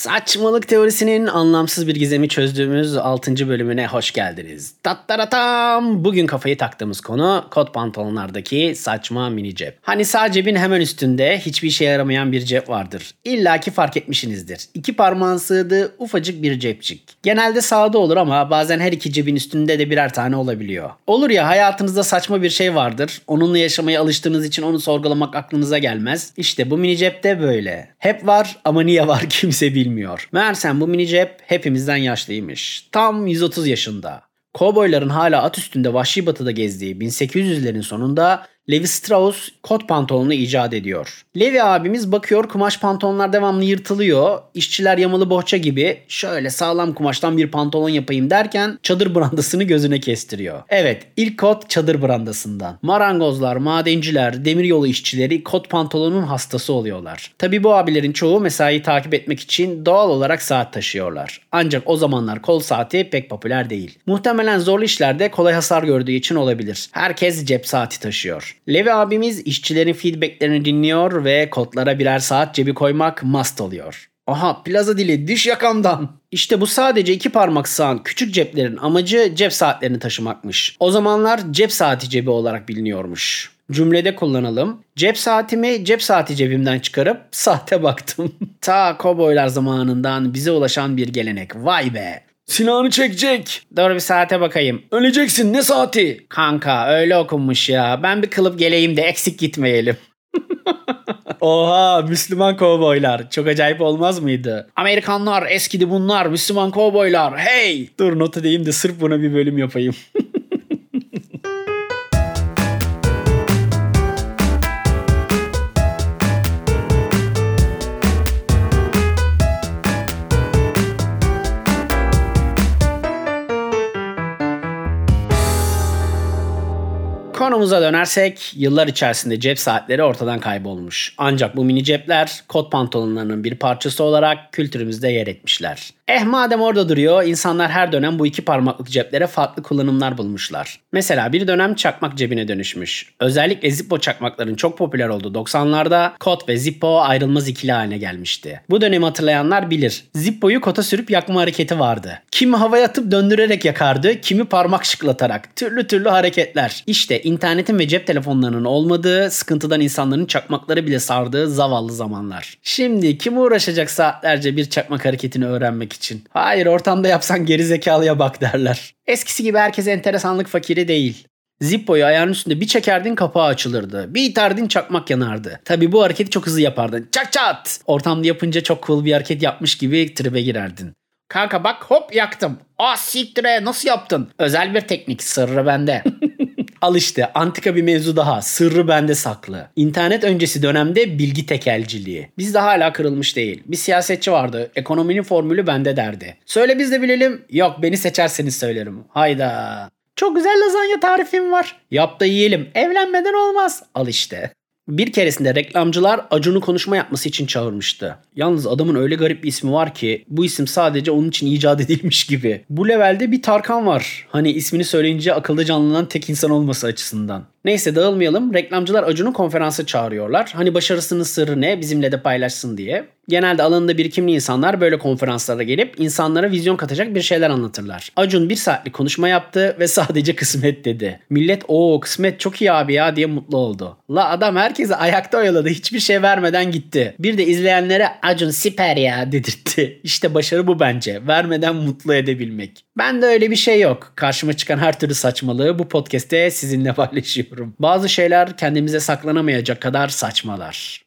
Saçmalık teorisinin anlamsız bir gizemi çözdüğümüz 6. bölümüne hoş geldiniz. Tattaratam! Bugün kafayı taktığımız konu kot pantolonlardaki saçma mini cep. Hani sağ cebin hemen üstünde hiçbir işe yaramayan bir cep vardır. İlla ki fark etmişsinizdir. İki parmağın sığdığı ufacık bir cepçik. Genelde sağda olur ama bazen her iki cebin üstünde de birer tane olabiliyor. Olur ya hayatınızda saçma bir şey vardır. Onunla yaşamaya alıştığınız için onu sorgulamak aklınıza gelmez. İşte bu mini cep de böyle. Hep var ama niye var kimse bilmiyor bilmiyor. Meğersem bu mini cep hepimizden yaşlıymış. Tam 130 yaşında. Kovboyların hala at üstünde vahşi batıda gezdiği 1800'lerin sonunda Levi Strauss kot pantolonunu icat ediyor. Levi abimiz bakıyor kumaş pantolonlar devamlı yırtılıyor. İşçiler yamalı bohça gibi şöyle sağlam kumaştan bir pantolon yapayım derken çadır brandasını gözüne kestiriyor. Evet ilk kot çadır brandasından. Marangozlar, madenciler, demiryolu işçileri kot pantolonun hastası oluyorlar. Tabi bu abilerin çoğu mesai takip etmek için doğal olarak saat taşıyorlar. Ancak o zamanlar kol saati pek popüler değil. Muhtemelen zorlu işlerde kolay hasar gördüğü için olabilir. Herkes cep saati taşıyor. Levi abimiz işçilerin feedbacklerini dinliyor ve kodlara birer saat cebi koymak must oluyor. Aha plaza dili diş yakamdan. İşte bu sadece iki parmak sığan küçük ceplerin amacı cep saatlerini taşımakmış. O zamanlar cep saati cebi olarak biliniyormuş. Cümlede kullanalım. Cep saatimi cep saati cebimden çıkarıp sahte baktım. Ta kovboylar zamanından bize ulaşan bir gelenek. Vay be. Silahını çekecek. Dur bir saate bakayım. Öleceksin ne saati? Kanka öyle okunmuş ya. Ben bir kılıp geleyim de eksik gitmeyelim. Oha Müslüman kovboylar. Çok acayip olmaz mıydı? Amerikanlar eskidi bunlar Müslüman kovboylar. Hey! Dur not edeyim de sırf buna bir bölüm yapayım. Konumuza dönersek yıllar içerisinde cep saatleri ortadan kaybolmuş. Ancak bu mini cepler kot pantolonlarının bir parçası olarak kültürümüzde yer etmişler. Eh madem orada duruyor insanlar her dönem bu iki parmaklık ceplere farklı kullanımlar bulmuşlar. Mesela bir dönem çakmak cebine dönüşmüş. Özellikle Zippo çakmakların çok popüler olduğu 90'larda kot ve Zippo ayrılmaz ikili haline gelmişti. Bu dönemi hatırlayanlar bilir. Zippo'yu kota sürüp yakma hareketi vardı. Kimi havaya atıp döndürerek yakardı, kimi parmak şıklatarak. Türlü türlü hareketler. İşte internetin ve cep telefonlarının olmadığı, sıkıntıdan insanların çakmakları bile sardığı zavallı zamanlar. Şimdi kim uğraşacak saatlerce bir çakmak hareketini öğrenmek için? Hayır ortamda yapsan geri zekalıya bak derler. Eskisi gibi herkes enteresanlık fakiri değil. Zippo'yu ayağın üstünde bir çekerdin kapağı açılırdı. Bir iterdin çakmak yanardı. Tabi bu hareketi çok hızlı yapardın. Çak çat! Ortamda yapınca çok cool bir hareket yapmış gibi tribe girerdin. Kanka bak hop yaktım. Ah siktire nasıl yaptın? Özel bir teknik sırrı bende. Al işte antika bir mevzu daha. Sırrı bende saklı. İnternet öncesi dönemde bilgi tekelciliği. Bizde hala kırılmış değil. Bir siyasetçi vardı. Ekonominin formülü bende derdi. Söyle biz de bilelim. Yok beni seçerseniz söylerim. Hayda. Çok güzel lazanya tarifim var. Yap da yiyelim. Evlenmeden olmaz. Al işte. Bir keresinde reklamcılar Acun'u konuşma yapması için çağırmıştı. Yalnız adamın öyle garip bir ismi var ki bu isim sadece onun için icat edilmiş gibi. Bu levelde bir Tarkan var. Hani ismini söyleyince akılda canlanan tek insan olması açısından. Neyse dağılmayalım. Reklamcılar Acun'u konferansa çağırıyorlar. Hani başarısının sırrı ne bizimle de paylaşsın diye. Genelde alanında birikimli insanlar böyle konferanslara gelip insanlara vizyon katacak bir şeyler anlatırlar. Acun bir saatlik konuşma yaptı ve sadece kısmet dedi. Millet o kısmet çok iyi abi ya diye mutlu oldu. La adam herkesi ayakta oyaladı hiçbir şey vermeden gitti. Bir de izleyenlere Acun siper ya dedirtti. İşte başarı bu bence. Vermeden mutlu edebilmek. Ben de öyle bir şey yok. Karşıma çıkan her türlü saçmalığı bu podcast'te sizinle paylaşıyorum. Bazı şeyler kendimize saklanamayacak kadar saçmalar.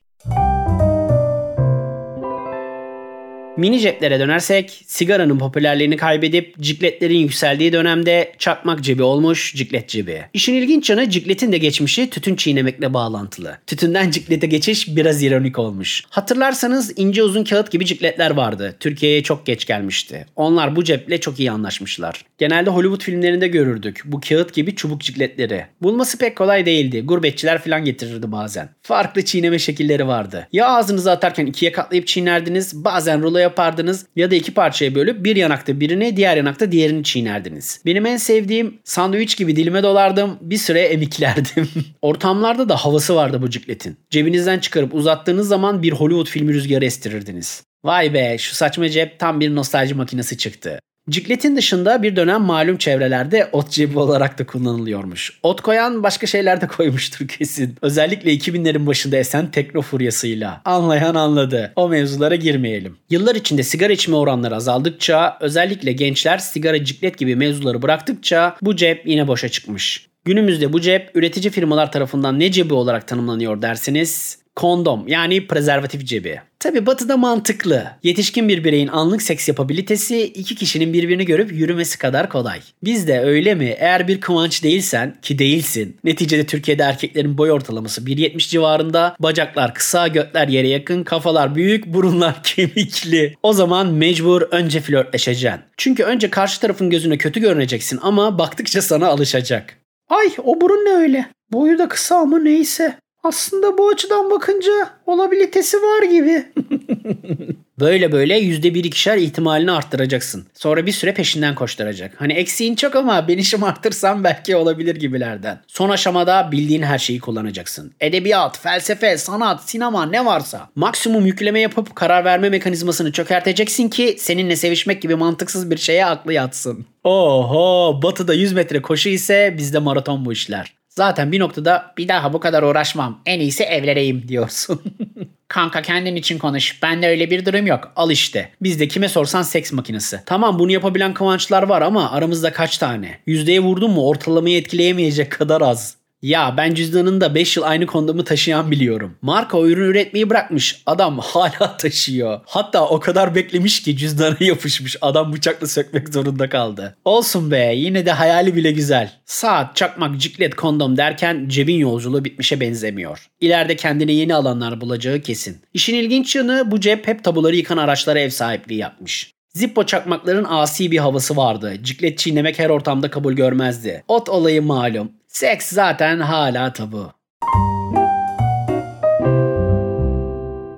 Mini ceplere dönersek sigaranın popülerliğini kaybedip cikletlerin yükseldiği dönemde çakmak cebi olmuş ciklet cebi. İşin ilginç yanı cikletin de geçmişi tütün çiğnemekle bağlantılı. Tütünden ciklete geçiş biraz ironik olmuş. Hatırlarsanız ince uzun kağıt gibi cikletler vardı. Türkiye'ye çok geç gelmişti. Onlar bu ceple çok iyi anlaşmışlar. Genelde Hollywood filmlerinde görürdük bu kağıt gibi çubuk cikletleri. Bulması pek kolay değildi. Gurbetçiler falan getirirdi bazen. Farklı çiğneme şekilleri vardı. Ya ağzınıza atarken ikiye katlayıp çiğnerdiniz, bazen rulo yapardınız ya da iki parçaya bölüp bir yanakta birini diğer yanakta diğerini çiğnerdiniz. Benim en sevdiğim sandviç gibi dilime dolardım bir süre emiklerdim. Ortamlarda da havası vardı bu cikletin. Cebinizden çıkarıp uzattığınız zaman bir Hollywood filmi rüzgarı estirirdiniz. Vay be şu saçma cep tam bir nostalji makinesi çıktı. Cikletin dışında bir dönem malum çevrelerde ot cebi olarak da kullanılıyormuş. Ot koyan başka şeyler de koymuştur kesin. Özellikle 2000'lerin başında esen tekno furyasıyla. Anlayan anladı. O mevzulara girmeyelim. Yıllar içinde sigara içme oranları azaldıkça, özellikle gençler sigara ciklet gibi mevzuları bıraktıkça bu cep yine boşa çıkmış. Günümüzde bu cep üretici firmalar tarafından ne cebi olarak tanımlanıyor dersiniz? Kondom yani prezervatif cebi. Tabi batıda mantıklı. Yetişkin bir bireyin anlık seks yapabilitesi iki kişinin birbirini görüp yürümesi kadar kolay. Bizde öyle mi? Eğer bir kıvanç değilsen ki değilsin. Neticede Türkiye'de erkeklerin boy ortalaması 1.70 civarında. Bacaklar kısa, götler yere yakın, kafalar büyük, burunlar kemikli. O zaman mecbur önce flörtleşeceksin. Çünkü önce karşı tarafın gözüne kötü görüneceksin ama baktıkça sana alışacak. Ay o burun ne öyle? Boyu da kısa ama neyse. Aslında bu açıdan bakınca olabilitesi var gibi. böyle böyle yüzde bir ikişer ihtimalini arttıracaksın. Sonra bir süre peşinden koşturacak. Hani eksiğin çok ama ben işimi arttırsam belki olabilir gibilerden. Son aşamada bildiğin her şeyi kullanacaksın. Edebiyat, felsefe, sanat, sinema ne varsa. Maksimum yükleme yapıp karar verme mekanizmasını çökerteceksin ki seninle sevişmek gibi mantıksız bir şeye aklı yatsın. Oho batıda 100 metre koşu ise bizde maraton bu işler. Zaten bir noktada bir daha bu kadar uğraşmam. En iyisi evleneyim diyorsun. Kanka kendin için konuş. Bende öyle bir durum yok. Al işte. Bizde kime sorsan seks makinesi. Tamam bunu yapabilen kıvançlar var ama aramızda kaç tane? Yüzdeye vurdun mu ortalamayı etkileyemeyecek kadar az. Ya ben cüzdanında 5 yıl aynı kondomu taşıyan biliyorum. Marka o ürün üretmeyi bırakmış. Adam hala taşıyor. Hatta o kadar beklemiş ki cüzdana yapışmış. Adam bıçakla sökmek zorunda kaldı. Olsun be yine de hayali bile güzel. Saat, çakmak, ciklet, kondom derken cebin yolculuğu bitmişe benzemiyor. İleride kendine yeni alanlar bulacağı kesin. İşin ilginç yanı bu cep hep tabuları yıkan araçlara ev sahipliği yapmış. Zippo çakmakların asi bir havası vardı. Ciklet çiğnemek her ortamda kabul görmezdi. Ot olayı malum. Seks zaten hala tabu.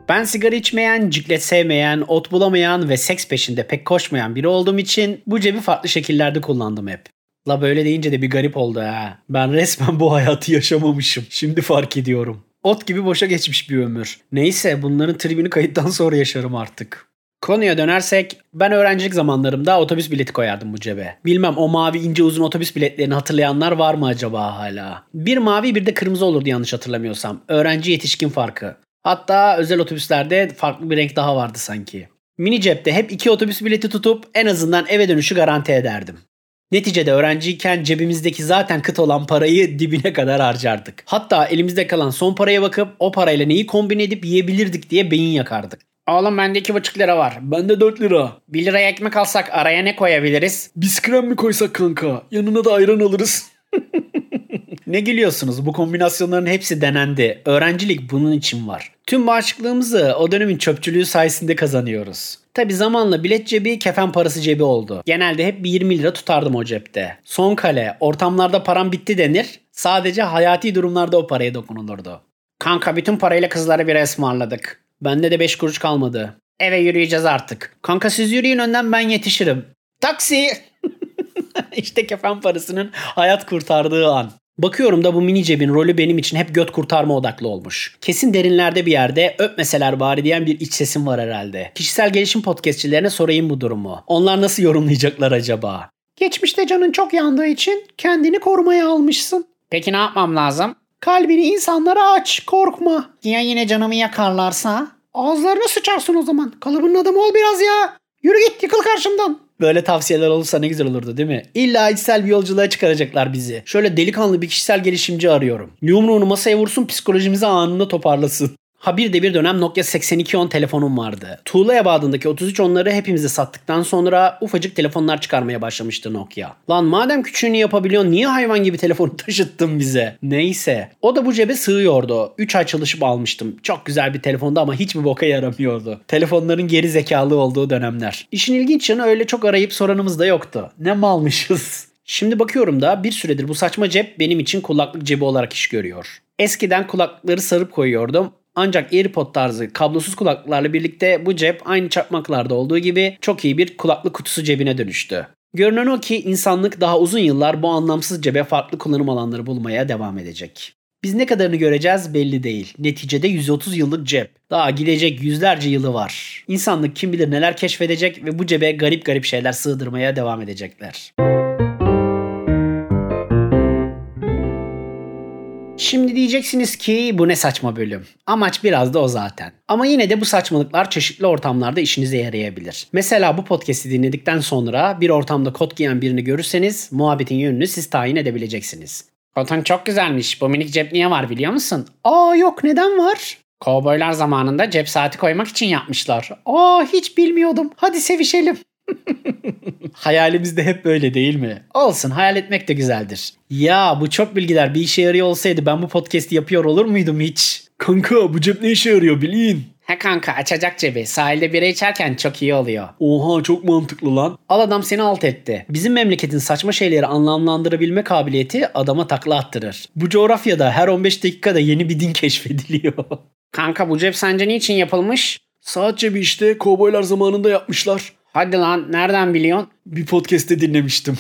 Ben sigara içmeyen, ciklet sevmeyen, ot bulamayan ve seks peşinde pek koşmayan biri olduğum için bu cebi farklı şekillerde kullandım hep. La böyle deyince de bir garip oldu ha. Ben resmen bu hayatı yaşamamışım. Şimdi fark ediyorum. Ot gibi boşa geçmiş bir ömür. Neyse bunların tribini kayıttan sonra yaşarım artık. Konuya dönersek ben öğrencilik zamanlarımda otobüs bileti koyardım bu cebe. Bilmem o mavi ince uzun otobüs biletlerini hatırlayanlar var mı acaba hala? Bir mavi bir de kırmızı olurdu yanlış hatırlamıyorsam. Öğrenci yetişkin farkı. Hatta özel otobüslerde farklı bir renk daha vardı sanki. Mini cepte hep iki otobüs bileti tutup en azından eve dönüşü garanti ederdim. Neticede öğrenciyken cebimizdeki zaten kıt olan parayı dibine kadar harcardık. Hatta elimizde kalan son paraya bakıp o parayla neyi kombin edip yiyebilirdik diye beyin yakardık. Oğlum bende iki buçuk lira var. Bende 4 lira. Bir liraya ekmek alsak araya ne koyabiliriz? Biskrem mi koysak kanka? Yanına da ayran alırız. ne gülüyorsunuz? Bu kombinasyonların hepsi denendi. Öğrencilik bunun için var. Tüm bağışıklığımızı o dönemin çöpçülüğü sayesinde kazanıyoruz. Tabi zamanla bilet cebi kefen parası cebi oldu. Genelde hep bir 20 lira tutardım o cepte. Son kale, ortamlarda param bitti denir. Sadece hayati durumlarda o paraya dokunulurdu. Kanka bütün parayla kızlara bir ısmarladık. Bende de 5 kuruş kalmadı. Eve yürüyeceğiz artık. Kanka siz yürüyün önden ben yetişirim. Taksi! İşte kefen parasının hayat kurtardığı an. Bakıyorum da bu mini cebin rolü benim için hep göt kurtarma odaklı olmuş. Kesin derinlerde bir yerde öpmeseler bari diyen bir iç sesim var herhalde. Kişisel gelişim podcastçilerine sorayım bu durumu. Onlar nasıl yorumlayacaklar acaba? Geçmişte canın çok yandığı için kendini korumaya almışsın. Peki ne yapmam lazım? Kalbini insanlara aç, korkma. Ya yine canımı yakarlarsa? Ağızlarına sıçarsın o zaman. Kalıbının adamı ol biraz ya. Yürü git yıkıl karşımdan. Böyle tavsiyeler olursa ne güzel olurdu değil mi? İlla içsel bir yolculuğa çıkaracaklar bizi. Şöyle delikanlı bir kişisel gelişimci arıyorum. Yumruğunu masaya vursun psikolojimizi anında toparlasın. Ha bir de bir dönem Nokia 8210 telefonum vardı. Tuğla ebadındaki 3310'ları hepimize sattıktan sonra ufacık telefonlar çıkarmaya başlamıştı Nokia. Lan madem küçüğünü yapabiliyorsun niye hayvan gibi telefonu taşıttın bize? Neyse. O da bu cebe sığıyordu. 3 ay çalışıp almıştım. Çok güzel bir telefondu ama hiçbir boka yaramıyordu. Telefonların geri zekalı olduğu dönemler. İşin ilginç yanı öyle çok arayıp soranımız da yoktu. Ne malmışız. Şimdi bakıyorum da bir süredir bu saçma cep benim için kulaklık cebi olarak iş görüyor. Eskiden kulaklıkları sarıp koyuyordum ancak AirPod tarzı kablosuz kulaklıklarla birlikte bu cep aynı çakmaklarda olduğu gibi çok iyi bir kulaklık kutusu cebine dönüştü. Görünen o ki insanlık daha uzun yıllar bu anlamsız cebe farklı kullanım alanları bulmaya devam edecek. Biz ne kadarını göreceğiz belli değil. Neticede 130 yıllık cep. Daha gidecek yüzlerce yılı var. İnsanlık kim bilir neler keşfedecek ve bu cebe garip garip şeyler sığdırmaya devam edecekler. Şimdi diyeceksiniz ki bu ne saçma bölüm. Amaç biraz da o zaten. Ama yine de bu saçmalıklar çeşitli ortamlarda işinize yarayabilir. Mesela bu podcast'i dinledikten sonra bir ortamda kot giyen birini görürseniz muhabbetin yönünü siz tayin edebileceksiniz. Kotun çok güzelmiş. Bu minik cep niye var biliyor musun? Aa yok neden var? Kovboylar zamanında cep saati koymak için yapmışlar. Aa hiç bilmiyordum. Hadi sevişelim. Hayalimiz de hep böyle değil mi? Olsun hayal etmek de güzeldir. Ya bu çok bilgiler bir işe yarıyor olsaydı ben bu podcast'i yapıyor olur muydum hiç? Kanka bu cep ne işe yarıyor bilin. He kanka açacak cebi. Sahilde bira içerken çok iyi oluyor. Oha çok mantıklı lan. Al adam seni alt etti. Bizim memleketin saçma şeyleri anlamlandırabilme kabiliyeti adama takla attırır. Bu coğrafyada her 15 dakikada yeni bir din keşfediliyor. Kanka bu cep sence niçin yapılmış? Saat cebi işte kovboylar zamanında yapmışlar. Hadi lan nereden biliyorsun? Bir podcast'te dinlemiştim.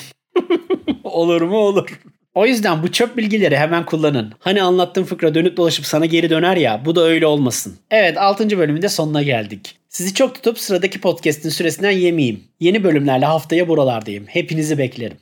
olur mu olur. O yüzden bu çöp bilgileri hemen kullanın. Hani anlattığım fıkra dönüp dolaşıp sana geri döner ya bu da öyle olmasın. Evet 6. bölümün de sonuna geldik. Sizi çok tutup sıradaki podcast'in süresinden yemeyeyim. Yeni bölümlerle haftaya buralardayım. Hepinizi beklerim.